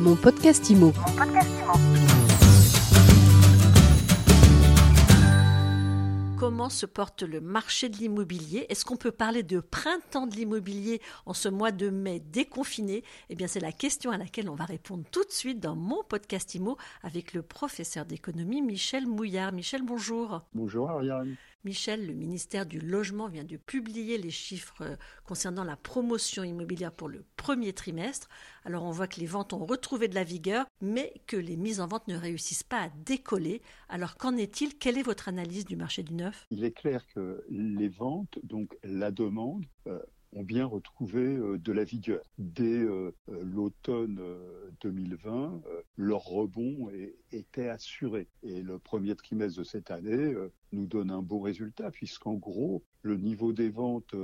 Mon podcast IMO. Comment se porte le marché de l'immobilier? Est-ce qu'on peut parler de printemps de l'immobilier en ce mois de mai déconfiné? Eh bien, c'est la question à laquelle on va répondre tout de suite dans mon podcast IMO avec le professeur d'économie Michel Mouillard. Michel, bonjour. Bonjour Ariane. Michel, le ministère du Logement vient de publier les chiffres euh, concernant la promotion immobilière pour le premier trimestre. Alors on voit que les ventes ont retrouvé de la vigueur, mais que les mises en vente ne réussissent pas à décoller. Alors qu'en est-il? Quelle est votre analyse du marché du neuf? Il est clair que les ventes, donc la demande, euh, ont bien retrouvé euh, de la vigueur. Dès l'automne 2020, leur rebond était assuré. Et le premier trimestre de cette année nous donne un bon résultat, puisqu'en gros, le niveau des ventes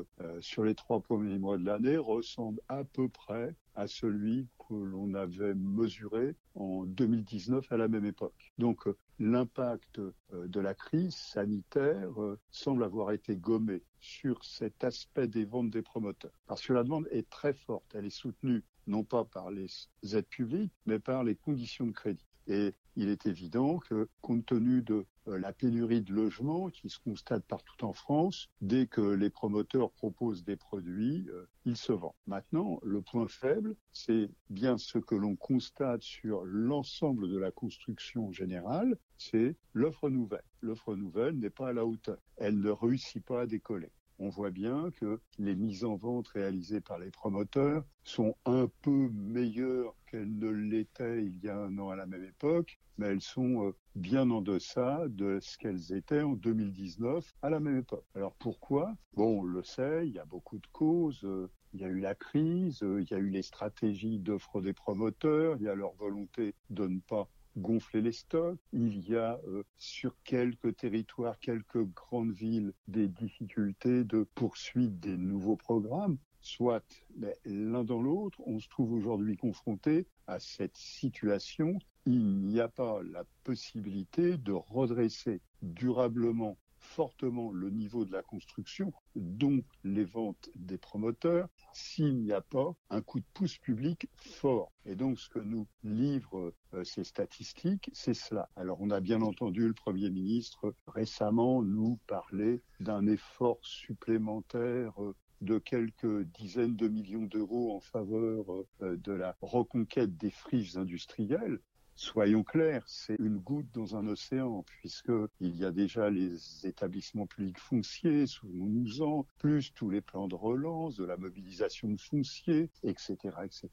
sur les trois premiers mois de l'année ressemble à peu près à celui que l'on avait mesuré en 2019 à la même époque. Donc l'impact de la crise sanitaire semble avoir été gommé sur cet aspect des ventes des promoteurs. Parce que la demande est très forte, elle est soutenue non pas par les aides publiques, mais par les conditions de crédit. Et il est évident que, compte tenu de euh, la pénurie de logements qui se constate partout en France, dès que les promoteurs proposent des produits, euh, ils se vendent. Maintenant, le point faible, c'est bien ce que l'on constate sur l'ensemble de la construction générale, c'est l'offre nouvelle. L'offre nouvelle n'est pas à la hauteur. Elle ne réussit pas à décoller on voit bien que les mises en vente réalisées par les promoteurs sont un peu meilleures qu'elles ne l'étaient il y a un an à la même époque, mais elles sont euh, bien en deçà de ce qu'elles étaient en 2019 à la même époque. Alors pourquoi? Bon, on le sait, il y a beaucoup de causes. Euh, il y a eu la crise, euh, il y a eu les stratégies d'offre des promoteurs, il y a leur volonté de ne pas gonfler les stocks. Il y a euh, sur quelques territoires, quelques grandes villes, des difficultés de poursuite des nouveaux programmes. Soit, mais l'un dans l'autre, on se trouve aujourd'hui confronté à cette situation. Il n'y a pas la possibilité de redresser durablement fortement le niveau de la construction, dont les ventes des promoteurs, s'il n'y a pas un coup de pouce public fort. Et donc, ce que nous livrent euh, ces statistiques, c'est cela. Alors, on a bien entendu le Premier ministre récemment nous parler d'un effort supplémentaire euh, de quelques dizaines de millions d'euros en faveur euh, de la reconquête des friches industrielles. Soyons clairs, c'est une goutte dans un océan, puisqu'il y a déjà les établissements publics fonciers, souvenons-nous-en, plus tous les plans de relance, de la mobilisation de fonciers, etc., etc.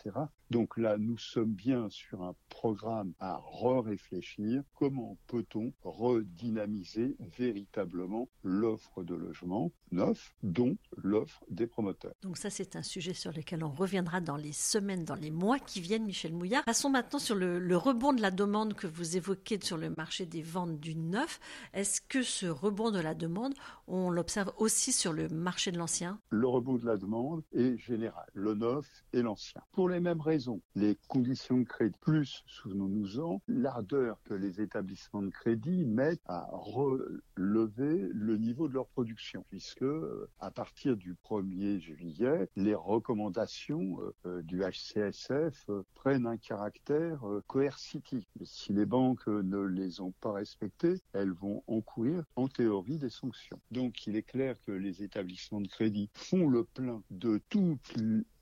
Donc là, nous sommes bien sur un programme à re-réfléchir. Comment peut-on redynamiser véritablement l'offre de logement neuf, dont l'offre des promoteurs? Donc ça, c'est un sujet sur lequel on reviendra dans les semaines, dans les mois qui viennent, Michel Mouillard. Passons maintenant sur le, le rebond de la demande que vous évoquez sur le marché des ventes du neuf, est-ce que ce rebond de la demande, on l'observe aussi sur le marché de l'ancien? Le rebond de la demande est général, le neuf et l'ancien. Pour les mêmes raisons, les conditions de crédit, plus, souvenons-nous-en, l'ardeur que les établissements de crédit mettent à relever le niveau de leur production, puisque à partir du 1er juillet, les recommandations euh, du HCSF euh, prennent un caractère euh, si les banques ne les ont pas respectées, elles vont encourir en théorie des sanctions. Donc il est clair que les établissements de crédit font le plein de toutes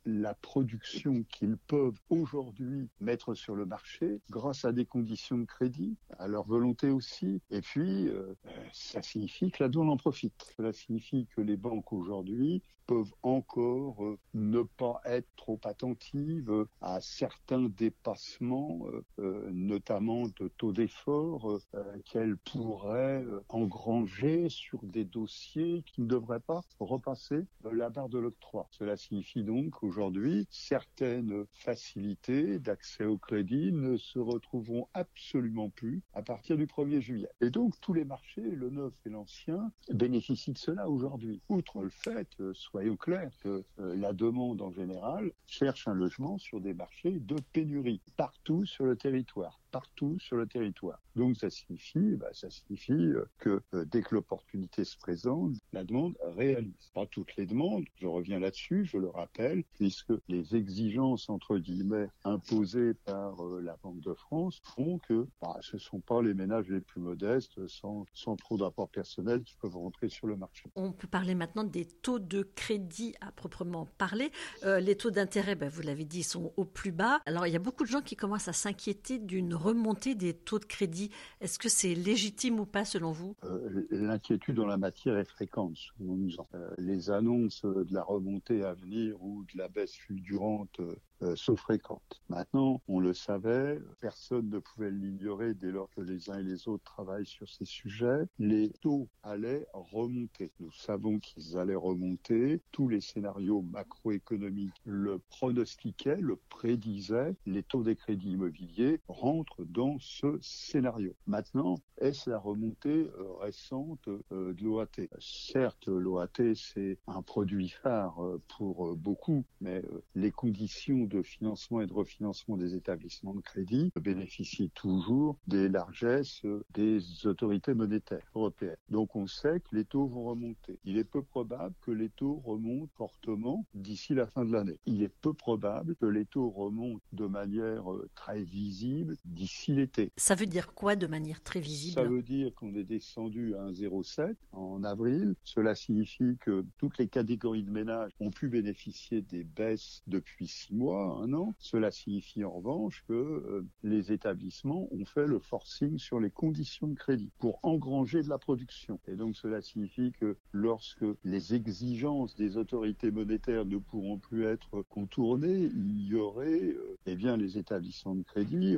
la production qu'ils peuvent aujourd'hui mettre sur le marché grâce à des conditions de crédit, à leur volonté aussi. Et puis, euh, ça signifie que la douane en profite. Cela signifie que les banques aujourd'hui peuvent encore euh, ne pas être trop attentives à certains dépassements, euh, notamment de taux d'effort qu'elles pourraient engranger sur des dossiers qui ne devraient pas repasser la barre de l'octroi. Cela signifie donc aujourd'hui, certaines facilités d'accès au crédit ne se retrouveront absolument plus à partir du 1er juillet. Et donc, tous les marchés, le neuf et l'ancien, bénéficient de cela aujourd'hui. Outre le fait, euh, soyons clairs, que euh, la demande en général cherche un logement sur des marchés de pénurie, partout sur le territoire partout sur le territoire. Donc ça signifie, bah, ça signifie euh, que euh, dès que l'opportunité se présente, la demande réalise. Pas toutes les demandes, je reviens là-dessus, je le rappelle, puisque les exigences, entre guillemets, imposées par euh, la Banque de France font que bah, ce ne sont pas les ménages les plus modestes, sans, sans trop d'apport personnel, qui peuvent rentrer sur le marché. On peut parler maintenant des taux de crédit à proprement parler. Les taux d'intérêt, ben, vous l'avez dit, sont au plus bas. Alors il y a beaucoup de gens qui commencent à s'inquiéter d'une remontée des taux de crédit. Est-ce que c'est légitime ou pas selon vous? Euh, L'inquiétude en la matière est fréquente. Nous, les annonces de la remontée à venir ou de la baisse fulgurante euh, sont fréquentes. Maintenant, on le savait, personne ne pouvait l'ignorer dès lors que les uns et les autres travaillent sur ces sujets. Les taux allaient remonter. Nous savons qu'ils allaient remonter. Tous les scénarios macroéconomiques le pronostiquaient, le prédisaient. Les taux des crédits immobiliers rentrent dans ce scénario. Maintenant, est-ce la remontée euh, récente euh, de l'OAT Certes, l'OAT, c'est un produit phare pour beaucoup, mais les conditions de financement et de refinancement des établissements de crédit bénéficient toujours des largesses des autorités monétaires européennes. Donc on sait que les taux vont remonter. Il est peu probable que les taux remontent fortement d'ici la fin de l'année. Il est peu probable que les taux remontent de manière euh, très visible d'ici l'été. Ça veut dire quoi de manière très visible? Ça veut dire qu'on est descendu à 1,07 en avril. Cela signifie que toutes les catégories de ménages ont pu bénéficier des baisses depuis six mois un an. Cela signifie en revanche que euh, les établissements ont fait le forcing sur les conditions de crédit pour engranger de la production. Et donc cela signifie que lorsque les exigences des autorités monétaires ne pourront plus être contournées, il y aurait euh, eh bien les établissements de crédit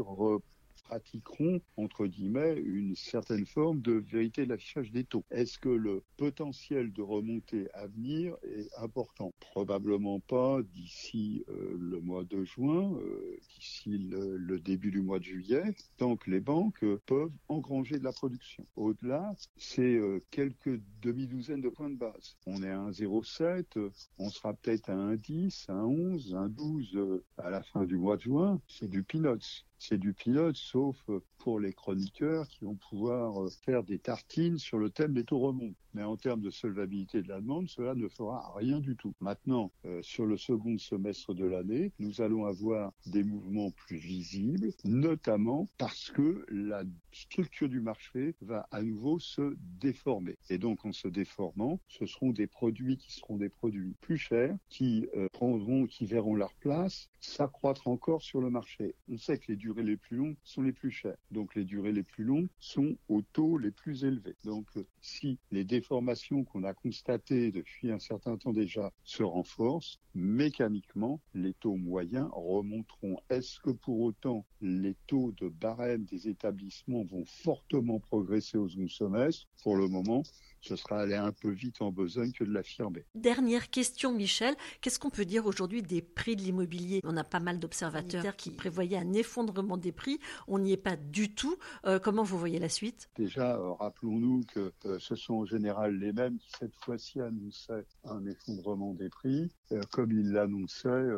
pratiqueront, entre guillemets, une certaine forme de vérité de l'affichage des taux. Est-ce que le potentiel de remontée à venir est important? Probablement pas d'ici euh, le mois de juin, euh, d'ici le, début du mois de juillet, tant que les banques peuvent engranger de la production. Au-delà, c'est euh, quelques demi-douzaines de points de base. On est à 1,07, on sera peut-être à 1,10, 1,11, 1,12 à la fin du mois de juin. C'est du peanuts c'est du pilote, sauf pour les chroniqueurs qui vont pouvoir faire des tartines sur le thème des taux remontent. Mais en termes de solvabilité de la demande, cela ne fera rien du tout. Maintenant, euh, sur le second semestre de l'année, nous allons avoir des mouvements plus visibles, notamment parce que la structure du marché va à nouveau se déformer. Et donc, en se déformant, ce seront des produits qui seront des produits plus chers, qui euh, prendront, qui verront leur place s'accroître encore sur le marché. On sait que les durées les plus longues sont les plus chères. Donc, les durées les plus longues sont aux taux les plus élevés. Donc, euh, si les qu'on a constatées depuis un certain temps déjà se renforcent, mécaniquement, les taux moyens remonteront. Est-ce que pour autant les taux de barème des établissements vont fortement progresser au second semestre? Pour le moment, ce sera aller un peu vite en besogne que de l'affirmer. Dernière question, Michel. Qu'est-ce qu'on peut dire aujourd'hui des prix de l'immobilier? On a pas mal d'observateurs qui prévoyaient un effondrement des prix. On n'y est pas du tout. Euh, comment vous voyez la suite? Déjà, euh, rappelons-nous que euh, ce sont en général les mêmes qui, cette fois-ci, annonçaient un effondrement des prix, comme ils l'annonçaient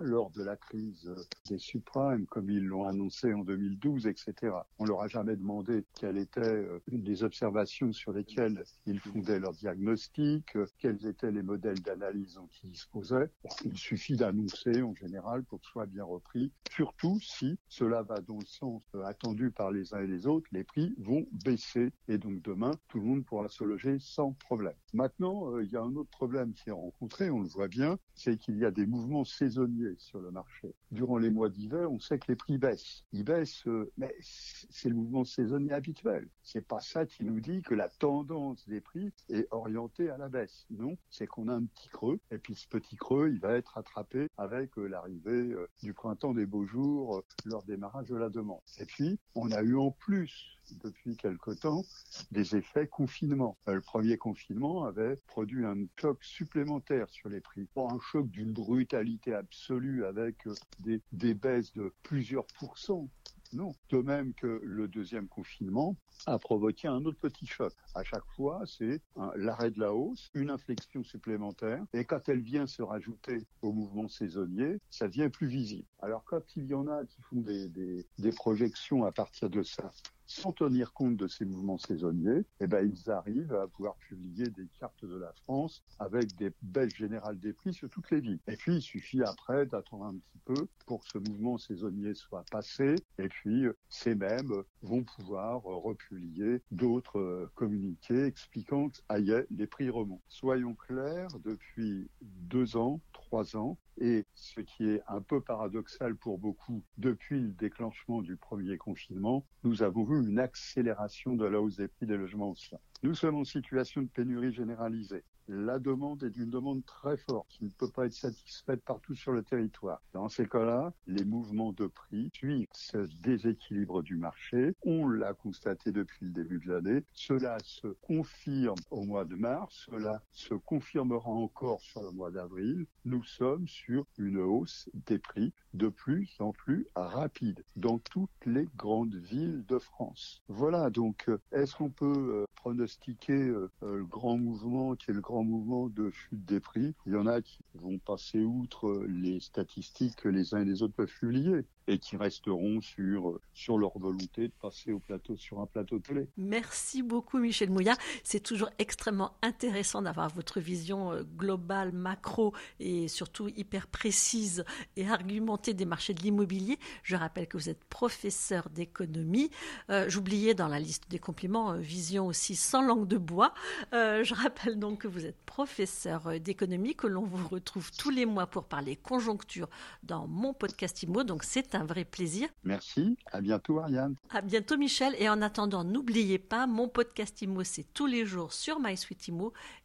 lors de la crise des subprimes, comme ils l'ont annoncé en 2012, etc. On leur a jamais demandé quelles étaient les observations sur lesquelles ils fondaient leur diagnostic, quels étaient les modèles d'analyse dont ils disposaient. Il suffit d'annoncer en général pour que ce soit bien repris, surtout si cela va dans le sens attendu par les uns et les autres, les prix vont baisser et donc demain, tout le monde pourra se loger sans problème. Maintenant, euh, il y a un autre problème qui est rencontré, on le voit bien, c'est qu'il y a des mouvements saisonniers sur le marché. Durant les mois d'hiver, on sait que les prix baissent. Ils baissent, euh, mais c'est le mouvement saisonnier habituel. C'est pas ça qui nous dit que la tendance des prix est orientée à la baisse. Non, c'est qu'on a un petit creux, et puis ce petit creux, il va être attrapé avec euh, l'arrivée du printemps des beaux jours, leur démarrage de la demande. Et puis, on a eu en plus depuis quelque temps des effets confinement. Euh, le premier confinement avait produit un choc supplémentaire sur les prix. Un choc d'une brutalité absolue avec euh, des, baisses de plusieurs pourcents, non. De même que le deuxième confinement a provoqué un autre petit choc. À chaque fois, c'est l'arrêt de la hausse, une inflexion supplémentaire, et quand elle vient se rajouter au mouvement saisonnier, ça devient plus visible. Alors quand il y en a qui font des projections à partir de ça, sans tenir compte de ces mouvements saisonniers, eh ben, ils arrivent à pouvoir publier des cartes de la France avec des baisses générales des prix sur toutes les villes. Et puis, il suffit après d'attendre un petit peu pour que ce mouvement saisonnier soit passé. Et puis, ces mêmes vont pouvoir republier d'autres communiqués expliquant que, aïe, les prix remontent. Soyons clairs, depuis deux ans, trois ans, et ce qui est un peu paradoxal pour beaucoup, depuis le déclenchement du premier confinement, nous avons vu une accélération de la hausse des prix des logements anciens. Nous sommes en situation de pénurie généralisée la demande est d'une demande très forte qui ne peut pas être satisfaite partout sur le territoire. Dans ces cas-là, les mouvements de prix suivent ce déséquilibre du marché. On l'a constaté depuis le début de l'année. Cela se confirme au mois de mars. Cela se confirmera encore sur le mois d'avril. Nous sommes sur une hausse des prix de plus en plus rapide dans toutes les grandes villes de France. Voilà, donc euh, est-ce qu'on peut euh, pronostiquer euh, le grand mouvement qui est le grand mouvement de chute des prix. Il y en a qui vont passer outre les statistiques que les uns et les autres peuvent publier et qui resteront sur, sur leur volonté de passer au plateau, sur un plateau télé. Merci beaucoup Michel Mouillard. C'est toujours extrêmement intéressant d'avoir votre vision euh, globale, macro et surtout hyper précise et argumentée des marchés de l'immobilier. Je rappelle que vous êtes professeur d'économie. Euh, j'oubliais dans la liste des compliments, euh, vision aussi sans langue de bois. je rappelle donc que vous êtes professeur d'économie, que l'on vous retrouve tous les mois pour parler conjoncture dans mon podcast IMO. Donc c'est un vrai plaisir. Merci. À bientôt, Ariane. À bientôt, Michel. Et en attendant, n'oubliez pas, mon podcast IMO, c'est tous les jours sur MySuite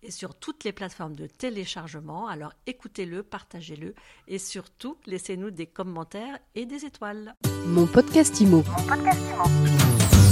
et sur toutes les plateformes de téléchargement. Alors écoutez-le, partagez-le et surtout, laissez-nous des commentaires et des étoiles. Mon podcast IMO. Mon podcast IMO.